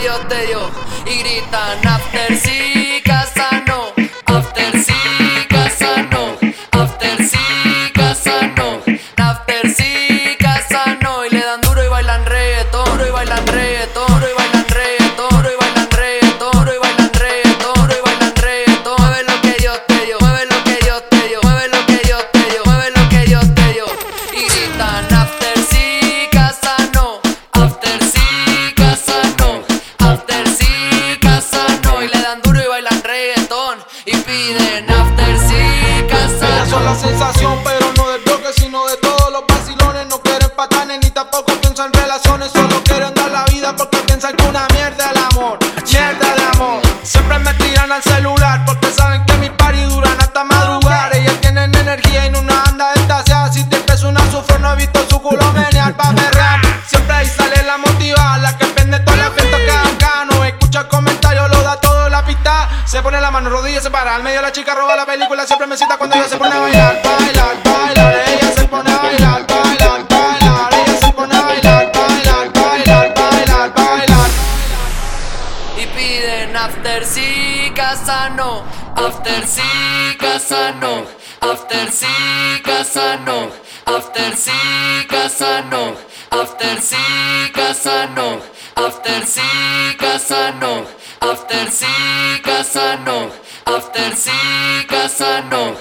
Dios te dio. Y gritan after sí, casa no. After sí, casa no. After sí, casa no. After sí, casa no. Y le dan duro y bailan reggaetón. Duro y bailan reggaetón. Duro y bailan reggaetón. Duro y bailan reggaetón. Duro y bailan reggaetón. Y bailan reggaetón. Mueve lo que Dios te dio. Mueve lo que Dios te dio. Mueve lo que Dios te dio. Mueve lo que Dios te dio. Y gritan after la sensación, pero Se pone la mano, rodillas se para. Al medio la chica roba la película, siempre me cita cuando ella se pone a bailar, bailar, bailar. Ella se pone a bailar, bailar, bailar. Ella se pone a bailar, bailar, bailar, bailar, bailar. Y piden after sí, casa no. After sí, casa no. After sí, casa no. After sí, casa no. After sí, casa no. After sí, casa no. After sí, casa no. After sí, casa no.